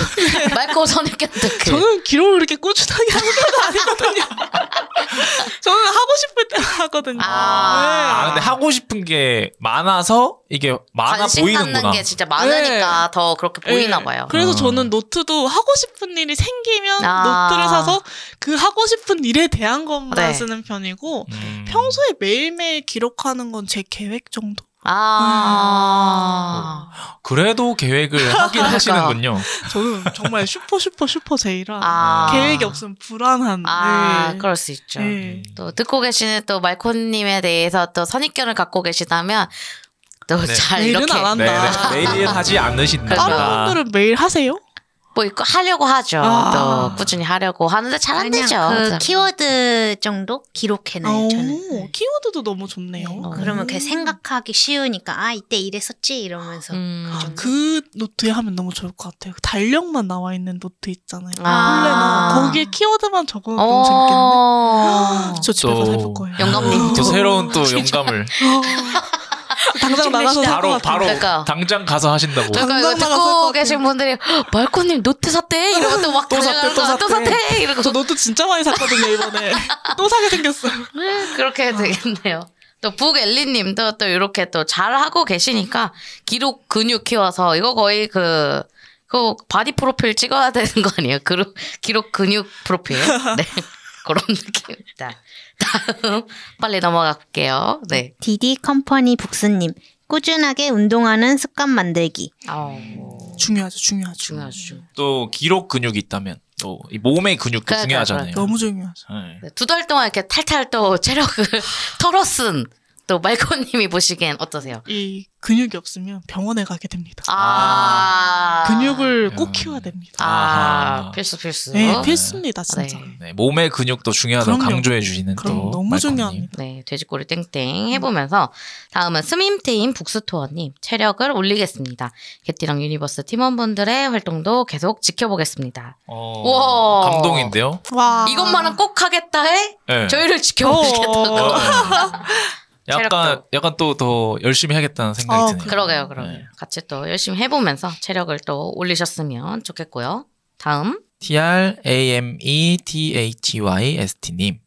말코 선입견 talk 저는 기록을 이렇게 꾸준하게 하는 건 아니거든요. 저는 하고 싶을 때 하거든요. 아. 아, 근데 하고 싶은 게 많아서 이게 많아 보이는구나. 갖는 게 진짜 많으니까 더 그렇게 네. 보이나 봐요. 그래서 어. 저는 노트도 하고 싶은 일이 생기면 아. 노트를 사서 그 하고 싶은 일에 대한 것만 네. 쓰는 편이고 음. 평소에 매일매일 기록하는 건 제 계획 정도. 아. 그래도 계획을 하긴 그러니까. 하시는군요. 저는 정말 super super super J라 아. 계획이 없으면 불안한. 아, 네. 그럴 수 있죠. 네. 또 듣고 계시는 또 말코님에 대해서 또 선입견을 갖고 계시다면 또 네. 잘 매일은 이렇게 안 네, 한다. 네. 매일 하지. 않으신다. 다른 분들은 매일 하세요? 뭐 이거 하려고 하죠. 아. 또 꾸준히 하려고 하는데 잘 안 되죠. 그 참. 키워드 정도 기록해놔요. 저는. 오, 네. 키워드도 너무 좋네요. 어. 그러면 그 음. 생각하기 쉬우니까 아 이때 이랬었지 이러면서 음. 정도? 그 노트에 하면 너무 좋을 것 같아요. 그 달력만 나와 있는 노트 있잖아요. 아. 플래너 거기에 키워드만 적어도 너무 재밌겠는데? 어. 저 집에 가서 또 해볼 거예요. 영감님. 또 새로운 또 영감을 어. 당장 나가서 살 바로. 바로 그러니까. 당장 가서 하신다고. 그러니까 이거 듣고. 계신 분들이 말코님 노트 샀대 이러고 또막 또 샀대, 또또 샀대. 샀대 이러고 저 노트 진짜 많이 샀거든요 이번에. 또 사게 생겼어요. 그렇게 되겠네요. 또 북엘리님도 또 이렇게 또 잘 하고 계시니까 기록 근육 키워서 이거 거의 그. 그 바디 프로필 찍어야 되는 거 아니에요? 기록, 기록 근육 프로필. 네. 그런 느낌입니다. 다음 빨리 넘어갈게요. 네. 디디 컴퍼니 북스님 꾸준하게 운동하는 습관 만들기. 어, 중요하죠, 중요하죠. 중요하죠. 또 기록 근육이 있다면 또이 몸의 근육도 그래, 중요하잖아요. 너무 중요하죠. 네. 두달 동안 이렇게 탈탈 또 체력을 털어쓴 또 말코님이 보시기엔 어떠세요? 이 근육이 없으면 병원에 가게 됩니다. 아, 근육을 음. 꼭 키워야 됩니다. 아, 아하. 필수 필수. 네, 필수입니다, 진짜. 네. 네, 몸의 근육도 중요하다고 그럼요. 강조해 주시는 그럼 또 너무 말코님. 중요합니다. 네, 돼지꼬리 땡땡 해보면서 다음은 스밈테임 북스토어님 체력을 올리겠습니다. 개띠랑 유니버스 팀원분들의 활동도 계속 지켜보겠습니다. 어, 우와. 감동인데요. 와. 이것만은 꼭 하겠다 해 네. 저희를 지켜보시겠다고. 어. 약간 체력도. 약간 또 더 열심히 하겠다는 생각이 어, 드네요. 그러게요, 그러게요. 네. 같이 또 열심히 해보면서 체력을 또 올리셨으면 좋겠고요. 다음 T R A M E T H Y S T님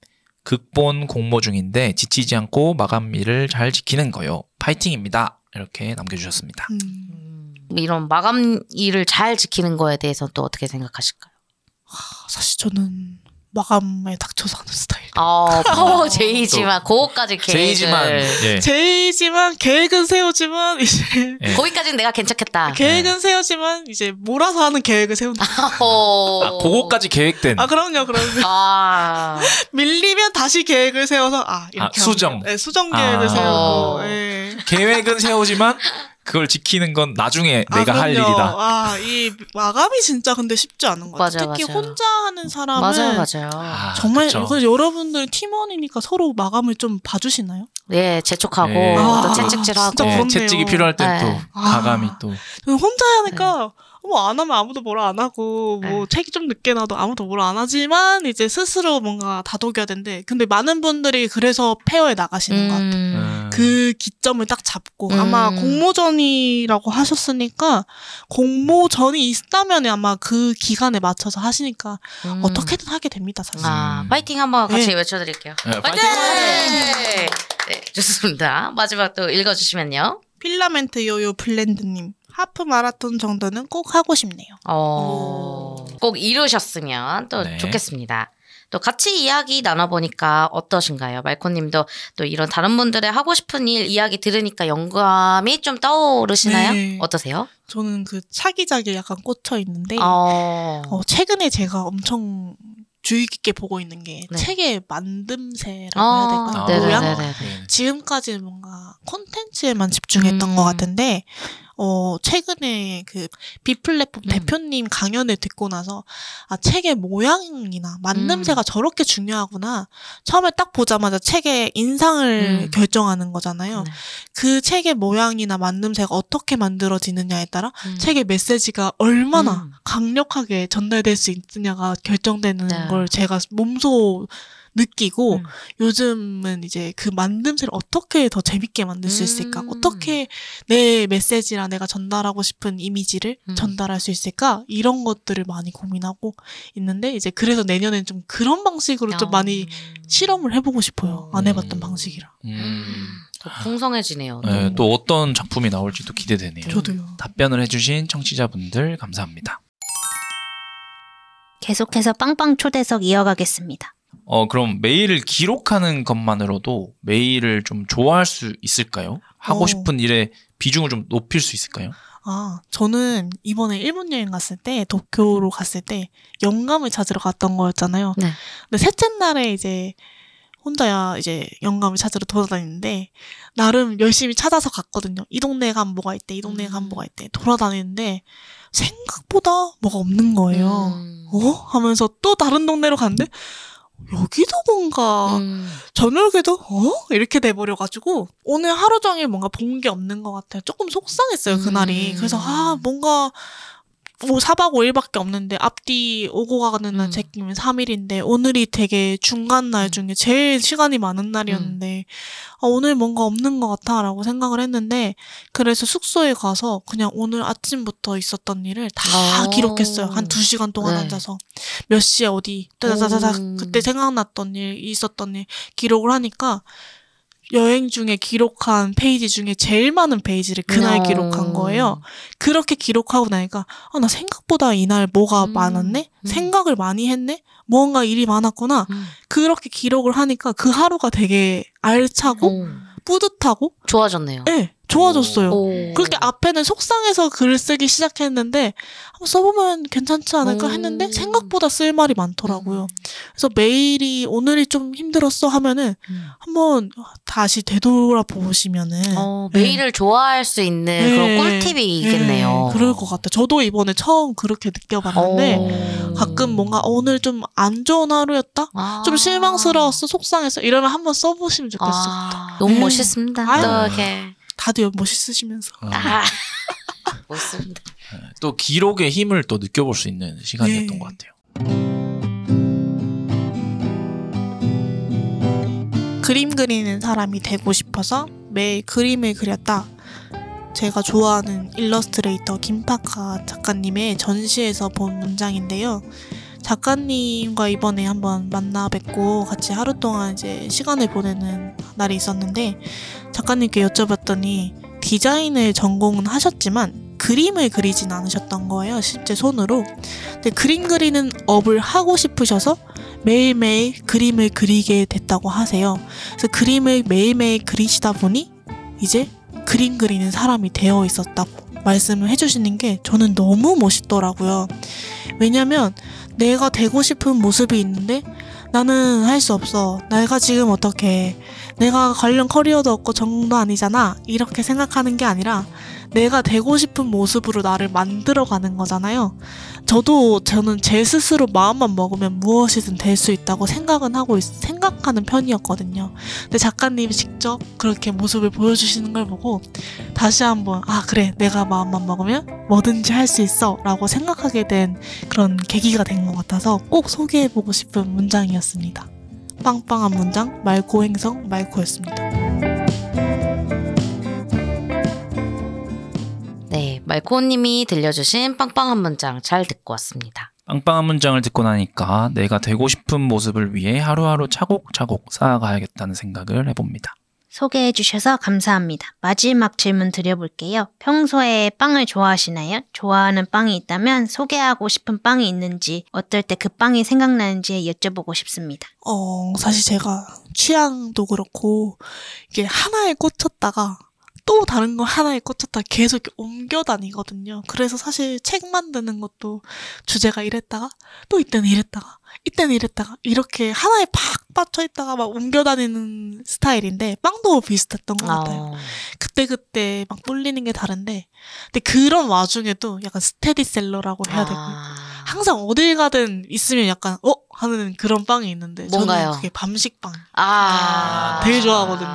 극본 공모 중인데 지치지 않고 마감일을 잘 지키는 거요. 파이팅입니다. 이렇게 남겨주셨습니다. 음, 이런 마감 일을 잘 지키는 거에 대해서 또 어떻게 생각하실까요? 사실 저는 마감에 닥쳐서 하는 스타일. 어, 파워 J지만 그거까지 계획을 J지만 예. J지만 계획은 세우지만 이제 예. 거기까지는 내가 괜찮겠다. 계획은 세우지만 이제 몰아서 하는 계획을 세운다. 어. 아, 그거까지 계획된 아 그럼요, 그럼요. 아. 밀리면 다시 계획을 세워서 아 이렇게 아, 수정. 네, 수정 계획을 아. 세우고. 어. 예. 계획은 세우지만 그걸 지키는 건 나중에 아, 내가 할 그럼요. 일이다. 아, 이 마감이 진짜 근데 쉽지 않은 것 같아요. 맞아요, 특히 맞아요. 혼자 하는 사람은 맞아요, 맞아요. 아, 정말 그쵸. 그래서 여러분들 팀원이니까 서로 마감을 좀 봐주시나요? 예, 재촉하고 예. 또 아, 채찍질하고. 진짜 예. 채찍이 필요할 땐또 네. 가감이 아. 또 혼자 하니까 뭐 안 하면 아무도 뭐라 안 하고 뭐 네. 책이 좀 늦게 나도 아무도 뭐라 안 하지만 이제 스스로 뭔가 다독여야 되는데 근데 많은 분들이 그래서 페어에 나가시는 것 같아요. 음. 그 기점을 딱 잡고 음. 아마 공모전이라고 하셨으니까 공모전이 있다면 아마 그 기간에 맞춰서 하시니까 음. 어떻게든 하게 됩니다 사실. 아, 음. 파이팅 한번 같이 네. 외쳐드릴게요. 네, 파이팅! 파이팅! 네, 좋습니다. 마지막 또 읽어주시면요. 필라멘트 요요 블렌드님 하프 마라톤 정도는 꼭 하고 싶네요. 어, 꼭 이루셨으면 또 네. 좋겠습니다. 또 같이 이야기 나눠보니까 어떠신가요? 말코님도 또 이런 다른 분들의 하고 싶은 일 이야기 들으니까 영감이 좀 떠오르시나요? 네. 어떠세요? 저는 그 차기작에 약간 꽂혀 있는데 어, 어, 최근에 제가 엄청 주의 깊게 보고 있는 게 네. 책의 만듦새라고 어, 해야 될까요? 네, 모양? 네, 네네네. 지금까지 뭔가 콘텐츠에만 집중했던 음. 것 같은데 어 최근에 그 비플랫폼 음. 대표님 강연을 듣고 나서 아 책의 모양이나 만듦새가 음. 저렇게 중요하구나 처음에 딱 보자마자 책의 인상을 음. 결정하는 거잖아요 네. 그 책의 모양이나 만듦새가 어떻게 만들어지느냐에 따라 음. 책의 메시지가 얼마나 음. 강력하게 전달될 수 있느냐가 결정되는 네. 걸 제가 몸소 느끼고 음. 요즘은 이제 그 만듦새를 어떻게 더 재밌게 만들 수 있을까? 음. 어떻게 내 메시지랑 내가 전달하고 싶은 이미지를 음. 전달할 수 있을까? 이런 것들을 많이 고민하고 있는데 이제 그래서 내년엔 좀 그런 방식으로 좀 어. 많이 실험을 해보고 싶어요. 안 해봤던 음. 방식이라. 음. 더 풍성해지네요. 네. 또 어떤 작품이 나올지도 기대되네요. 저도요. 답변을 해주신 청취자분들 감사합니다. 계속해서 빵빵 초대석 이어가겠습니다. 어, 그럼 메일을 기록하는 것만으로도 메일을 좀 좋아할 수 있을까요? 하고 어. 싶은 일에 비중을 좀 높일 수 있을까요? 아, 저는 이번에 일본 여행 갔을 때, 도쿄로 갔을 때, 영감을 찾으러 갔던 거였잖아요. 네. 근데 셋째 날에 이제, 혼자야 이제 영감을 찾으러 돌아다니는데, 나름 열심히 찾아서 갔거든요. 이 동네에 가면 뭐가 있대, 이 동네에 가면 음. 뭐가 있대, 돌아다니는데, 생각보다 뭐가 없는 거예요. 음. 어? 하면서 또 다른 동네로 갔는데 여기도 뭔가 음. 저녁에도 어? 이렇게 돼버려가지고 오늘 하루 종일 뭔가 본 게 없는 것 같아요. 조금 속상했어요 그날이. 음. 그래서 아 뭔가 뭐 4박 5일밖에 없는데 앞뒤 오고 가는 날 음. 제끼면 3일인데 오늘이 되게 중간 날 중에 제일 시간이 많은 날이었는데 아, 오늘 뭔가 없는 것 같아라고 생각을 했는데 그래서 숙소에 가서 그냥 오늘 아침부터 있었던 일을 다 오. 기록했어요. 한 2시간 동안 네. 앉아서 몇 시에 어디 따다다다닥 오. 그때 생각났던 일 있었던 일 기록을 하니까 여행 중에 기록한 페이지 중에 제일 많은 페이지를 그날 어. 기록한 거예요. 그렇게 기록하고 나니까 아 나 생각보다 이날 뭐가 음. 많았네 음. 생각을 많이 했네 뭔가 일이 많았구나 음. 그렇게 기록을 하니까 그 하루가 되게 알차고 오. 뿌듯하고 좋아졌네요. 네 좋아졌어요. 오. 그렇게 앞에는 속상해서 글을 쓰기 시작했는데 한번 써보면 괜찮지 않을까 했는데 음. 생각보다 쓸 말이 많더라고요. 그래서 매일이 오늘이 좀 힘들었어 하면은 음. 한번 다시 되돌아보시면은 어, 네. 매일을 좋아할 수 있는 네. 그런 꿀팁이겠네요. 네, 그럴 것 같아요. 저도 이번에 처음 그렇게 느껴봤는데 오. 가끔 뭔가 어, 오늘 좀 안 좋은 하루였다? 아. 좀 실망스러웠어, 속상했어 이러면 한번 써보시면 좋겠어요. 아, 너무 네. 멋있습니다. 아유. 또 이렇게 다들 멋있으시면서. 어, 아. 멋있습니다. 또 기록의 힘을 또 느껴볼 수 있는 시간이었던 네. 것 같아요. 그림 그리는 사람이 되고 싶어서 매일 그림을 그렸다. 제가 좋아하는 일러스트레이터 김파카 작가님의 전시에서 본 문장인데요. 작가님과 이번에 한번 만나 뵙고 같이 하루 동안 이제 시간을 보내는 날이 있었는데 작가님께 여쭤봤더니 디자인을 전공은 하셨지만 그림을 그리진 않으셨던 거예요. 실제 손으로. 근데 그림 그리는 업을 하고 싶으셔서 매일매일 그림을 그리게 됐다고 하세요. 그래서 그림을 매일매일 그리시다 보니 이제 그림 그리는 사람이 되어 있었다고 말씀을 해주시는 게 저는 너무 멋있더라고요. 왜냐면 내가 되고 싶은 모습이 있는데 나는 할 수 없어. 내가 지금 어떻게 내가 관련 커리어도 없고 전공도 아니잖아. 이렇게 생각하는 게 아니라 내가 되고 싶은 모습으로 나를 만들어가는 거잖아요. 저도 저는 제 스스로 마음만 먹으면 무엇이든 될 수 있다고 생각은 하고 있- 생각하는 편이었거든요. 근데 작가님이 직접 그렇게 모습을 보여주시는 걸 보고 다시 한번 아 그래 내가 마음만 먹으면 뭐든지 할 수 있어라고 생각하게 된 그런 계기가 된 것 같아서 꼭 소개해보고 싶은 문장이었습니다. 빵빵한 문장 말고 행성 말고였습니다. 네, 말코님이 들려주신 빵빵한 문장 잘 듣고 왔습니다. 빵빵한 문장을 듣고 나니까 내가 되고 싶은 모습을 위해 하루하루 차곡차곡 쌓아가야겠다는 생각을 해봅니다. 소개해 주셔서 감사합니다. 마지막 질문 드려볼게요. 평소에 빵을 좋아하시나요? 좋아하는 빵이 있다면 소개하고 싶은 빵이 있는지 어떨 때 그 빵이 생각나는지 여쭤보고 싶습니다. 어, 사실 제가 취향도 그렇고, 이게 하나에 꽂혔다가, 또 다른 거 하나에 꽂혔다 계속 옮겨 다니거든요. 그래서 사실 책 만드는 것도 주제가 이랬다가, 또 이때는 이랬다가, 이때는 이랬다가, 이렇게 하나에 팍 빠져 있다가 막 옮겨 다니는 스타일인데, 빵도 비슷했던 것 같아요. 어, 그때 그때 막 몰리는 게 다른데, 근데 그런 와중에도 약간 스테디셀러라고 해야 되고, 아. 항상 어딜 가든 있으면 약간 어 하는 그런 빵이 있는데 뭔가요? 저는 그게 밤식빵. 아, 되게 좋아하거든요.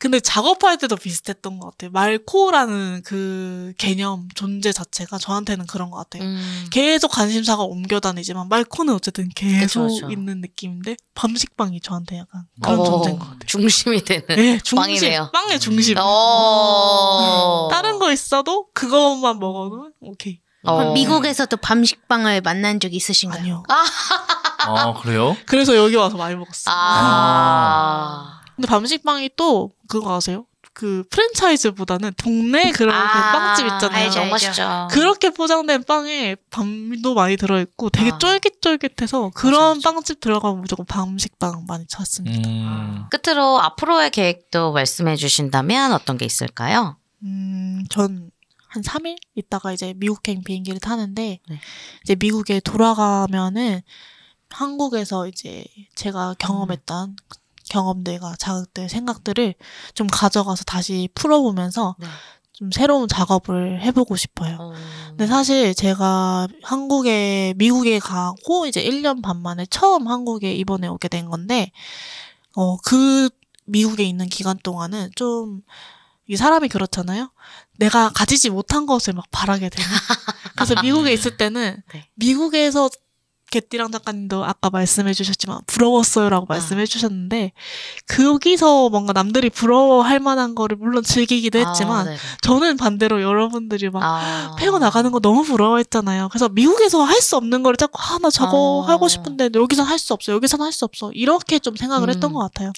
근데 작업할 때도 비슷했던 것 같아요. 말코라는 그 개념 존재 자체가 저한테는 그런 것 같아요. 음. 계속 관심사가 옮겨 다니지만 말코는 어쨌든 계속 그쵸, 그쵸. 있는 느낌인데 밤식빵이 저한테 약간 그런 어, 존재인 것 같아요. 중심이 되는. 네, 중심, 빵이네요. 빵의 중심. 어. 다른 거 있어도 그것만 먹어도 오케이. 어. 미국에서도 밤식빵을 만난 적 있으신가요? 아니요. 아 그래요? 그래서 여기 와서 많이 먹었어요. 아. 근데 밤식빵이 또 그거 아세요? 그 프랜차이즈보다는 동네 그런 그 아, 빵집 있잖아요. 알죠, 너무 알죠. 맛있죠. 그렇게 포장된 빵에 밤도 많이 들어있고 되게 아. 쫄깃쫄깃해서 그런 맞아. 빵집 들어가면 무조건 밤식빵 많이 찾습니다. 음, 끝으로 앞으로의 계획도 말씀해 주신다면 어떤 게 있을까요? 음, 전 한 3일 있다가 이제 미국행 비행기를 타는데 네. 이제 미국에 돌아가면은 한국에서 이제 제가 경험했던 경험들과 자극들, 생각들을 좀 가져가서 다시 풀어보면서 네. 좀 새로운 작업을 해보고 싶어요. 어. 근데 사실 제가 한국에 미국에 가고 이제 1년 반 만에 처음 한국에 이번에 오게 된 건데 어 그 미국에 있는 기간 동안은 좀 이 사람이 그렇잖아요. 내가 가지지 못한 것을 막 바라게 되는. 그래서 미국에 있을 때는 네. 미국에서 개띠랑 작가님도 아까 말씀해 주셨지만 부러웠어요라고 말씀해 주셨는데 거기서 뭔가 남들이 부러워할 만한 거를 물론 즐기기도 했지만 아. 저는 반대로 여러분들이 막 아. 페어 나가는 거 너무 부러워했잖아요. 그래서 미국에서 할 수 없는 거를 자꾸 하나 저거 어. 하고 싶은데 여기선 할 수 없어. 여기선 할 수 없어. 이렇게 좀 생각을 음. 했던 것 같아요.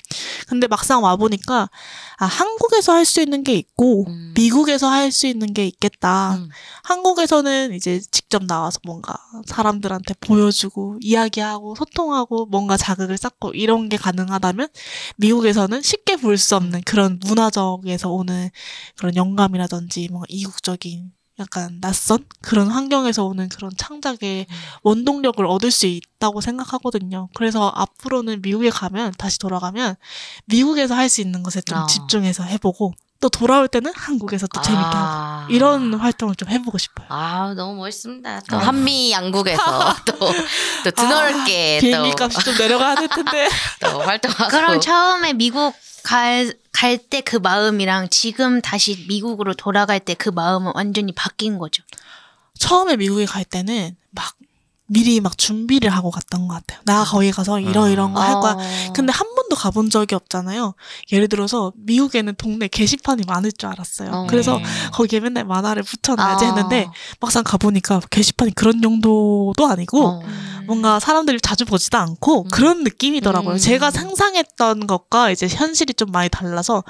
근데 막상 와 보니까 아 한국에서 할 수 있는 게 있고 음. 미국에서 할 수 있는 게 있겠다. 음. 한국에서는 이제 직접 나와서 뭔가 사람들한테 보여주 고 이야기하고 소통하고 뭔가 자극을 쌓고 이런 게 가능하다면 미국에서는 쉽게 볼 수 없는 그런 문화적에서 오는 그런 영감이라든지 뭔가 이국적인 약간 낯선 그런 환경에서 오는 그런 창작의 음. 원동력을 얻을 수 있다고 생각하거든요. 그래서 앞으로는 미국에 가면 다시 돌아가면 미국에서 할 수 있는 것에 좀 아. 집중해서 해보고 또 돌아올 때는 한국에서 또 재밌게 하고 아. 이런 활동을 좀 해보고 싶어요. 아 너무 멋있습니다. 또 아. 한미 양국에서 또, 또 드넓게 아, 비행기 또, 값이 좀 내려가야 될 텐데. 또 활동하고 그럼 처음에 미국 갈 갈 때 그 마음이랑 지금 다시 미국으로 돌아갈 때 그 마음은 완전히 바뀐 거죠. 처음에 미국에 갈 때는 막 미리 막 준비를 하고 갔던 것 같아요. 나 거기 가서 이러 이런 거 할 거야. 어. 근데 한 번도 가본 적이 없잖아요. 예를 들어서 미국에는 동네 게시판이 많을 줄 알았어요. 어. 그래서 음. 거기에 맨날 만화를 붙여놔야지 아. 했는데 막상 가보니까 게시판이 그런 용도도 아니고 어. 뭔가 사람들이 자주 보지도 않고 음. 그런 느낌이더라고요. 음. 제가 상상했던 것과 이제 현실이 좀 많이 달라서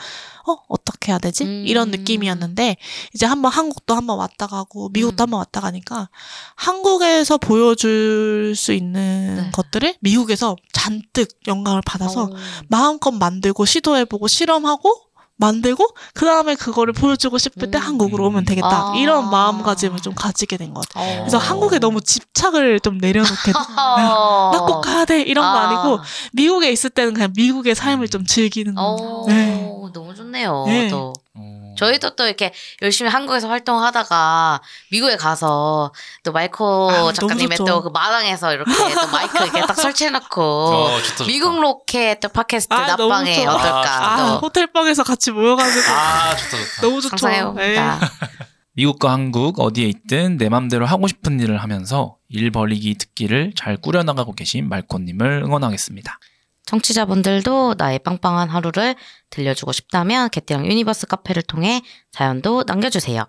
어 어떻게 해야 되지? 음. 이런 느낌이었는데 이제 한번 한국도 한번 왔다 가고 미국도 음. 한번 왔다 가니까 한국에서 보여줄 수 있는 네. 것들을 미국에서 잔뜩 영감을 받아서 어. 마음껏 만들고 시도해보고 실험하고 만들고 그 다음에 그거를 보여주고 싶을 때 음. 한국으로 오면 되겠다 아. 이런 마음가짐을 좀 가지게 된 것 같아요. 어. 그래서 한국에 너무 집착을 좀 내려놓게 어. 나꼭 가야 돼 이런 거 아. 아니고 미국에 있을 때는 그냥 미국의 삶을 좀 즐기는 거. 어, 네. 너무 좋네요. 네. 또 어. 저희도 또 이렇게 열심히 한국에서 활동하다가 미국에 가서 또 마이코 아, 작가님의. 또 그 마당에서 이렇게 또 마이크 이렇게 딱 설치해놓고 어, 좋다, 좋다. 미국 로켓 또 팟캐스트 아, 낮방에. 어떨까 아, 또 호텔 방에서 같이 모여가지고 아 좋다 좋다. 너무 좋죠. 네. 상상해봅니다. 미국과 한국 어디에 있든 내 맘대로 하고 싶은 일을 하면서 일 벌리기 듣기를 잘 꾸려나가고 계신 말코님을 응원하겠습니다. 청취자분들도 나의 빵빵한 하루를 들려주고 싶다면 개띠랑 유니버스 카페를 통해 사연도 남겨주세요.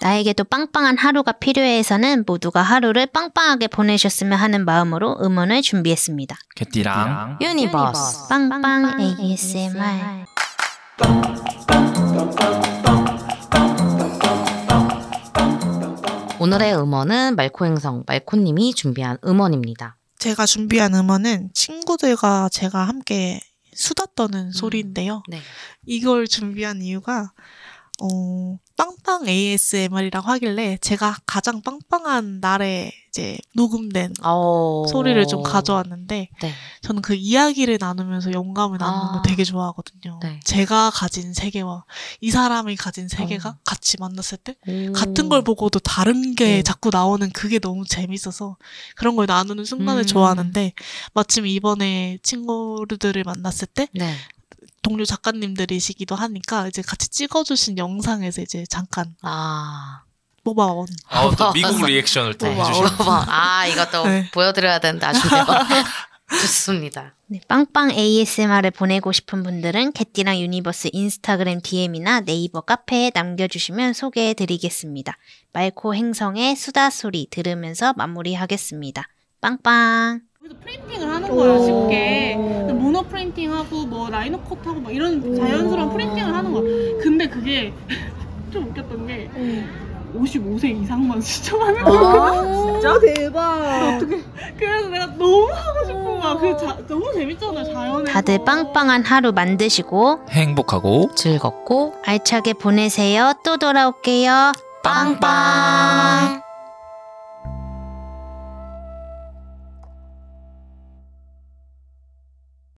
나에게도 빵빵한 하루가 필요해서는 모두가 하루를 빵빵하게 보내셨으면 하는 마음으로 음원을 준비했습니다. 개띠랑 유니버스. 빵빵 ASMR. 오늘의 음원은 말코 행성 말코님이 준비한 음원입니다. 제가 준비한 음원은 친구들과 제가 함께 수다 떠는 소리인데요. 네. 이걸 준비한 이유가 어, 빵빵 ASMR이라고 하길래 제가 가장 빵빵한 날에 이제 녹음된 어... 소리를 좀 가져왔는데 네. 저는 그 이야기를 나누면서 영감을 나누는 아. 걸 되게 좋아하거든요. 네. 제가 가진 세계와 이 사람이 가진 세계가 어. 같이 만났을 때 오. 같은 걸 보고도 다른 게 음. 자꾸 나오는 그게 너무 재밌어서 그런 걸 나누는 순간을 음. 좋아하는데 마침 이번에 친구들을 만났을 때 네. 동료 작가님들이시기도 하니까 이제 같이 찍어주신 영상에서 이제 잠깐 아. 뽑아온 어, 또 미국 리액션을 또 네. 해주시고 아, 이것도 네. 보여드려야 되는데 아쉽네요. 좋습니다. 네, 빵빵 ASMR을 보내고 싶은 분들은 개띠랑 유니버스 인스타그램 DM이나 네이버 카페에 남겨주시면 소개해드리겠습니다. 말코 행성의 수다 소리 들으면서 마무리하겠습니다. 빵빵. 그래서 프린팅을 하는 거야 쉽게 mono printing하고 뭐 lino cut하고 뭐 이런 자연스러운 printing을 하는 거야 근데 그게 좀 웃겼던 게 55세 이상만 시청하는 거야 진짜 대박. 어떻게 그래서 내가 너무 하고 싶은 거야 그 자, 너무 재밌잖아 자연에서 다들 빵빵한 하루 만드시고 행복하고 즐겁고 알차게 보내세요. 또 돌아올게요. 빵빵.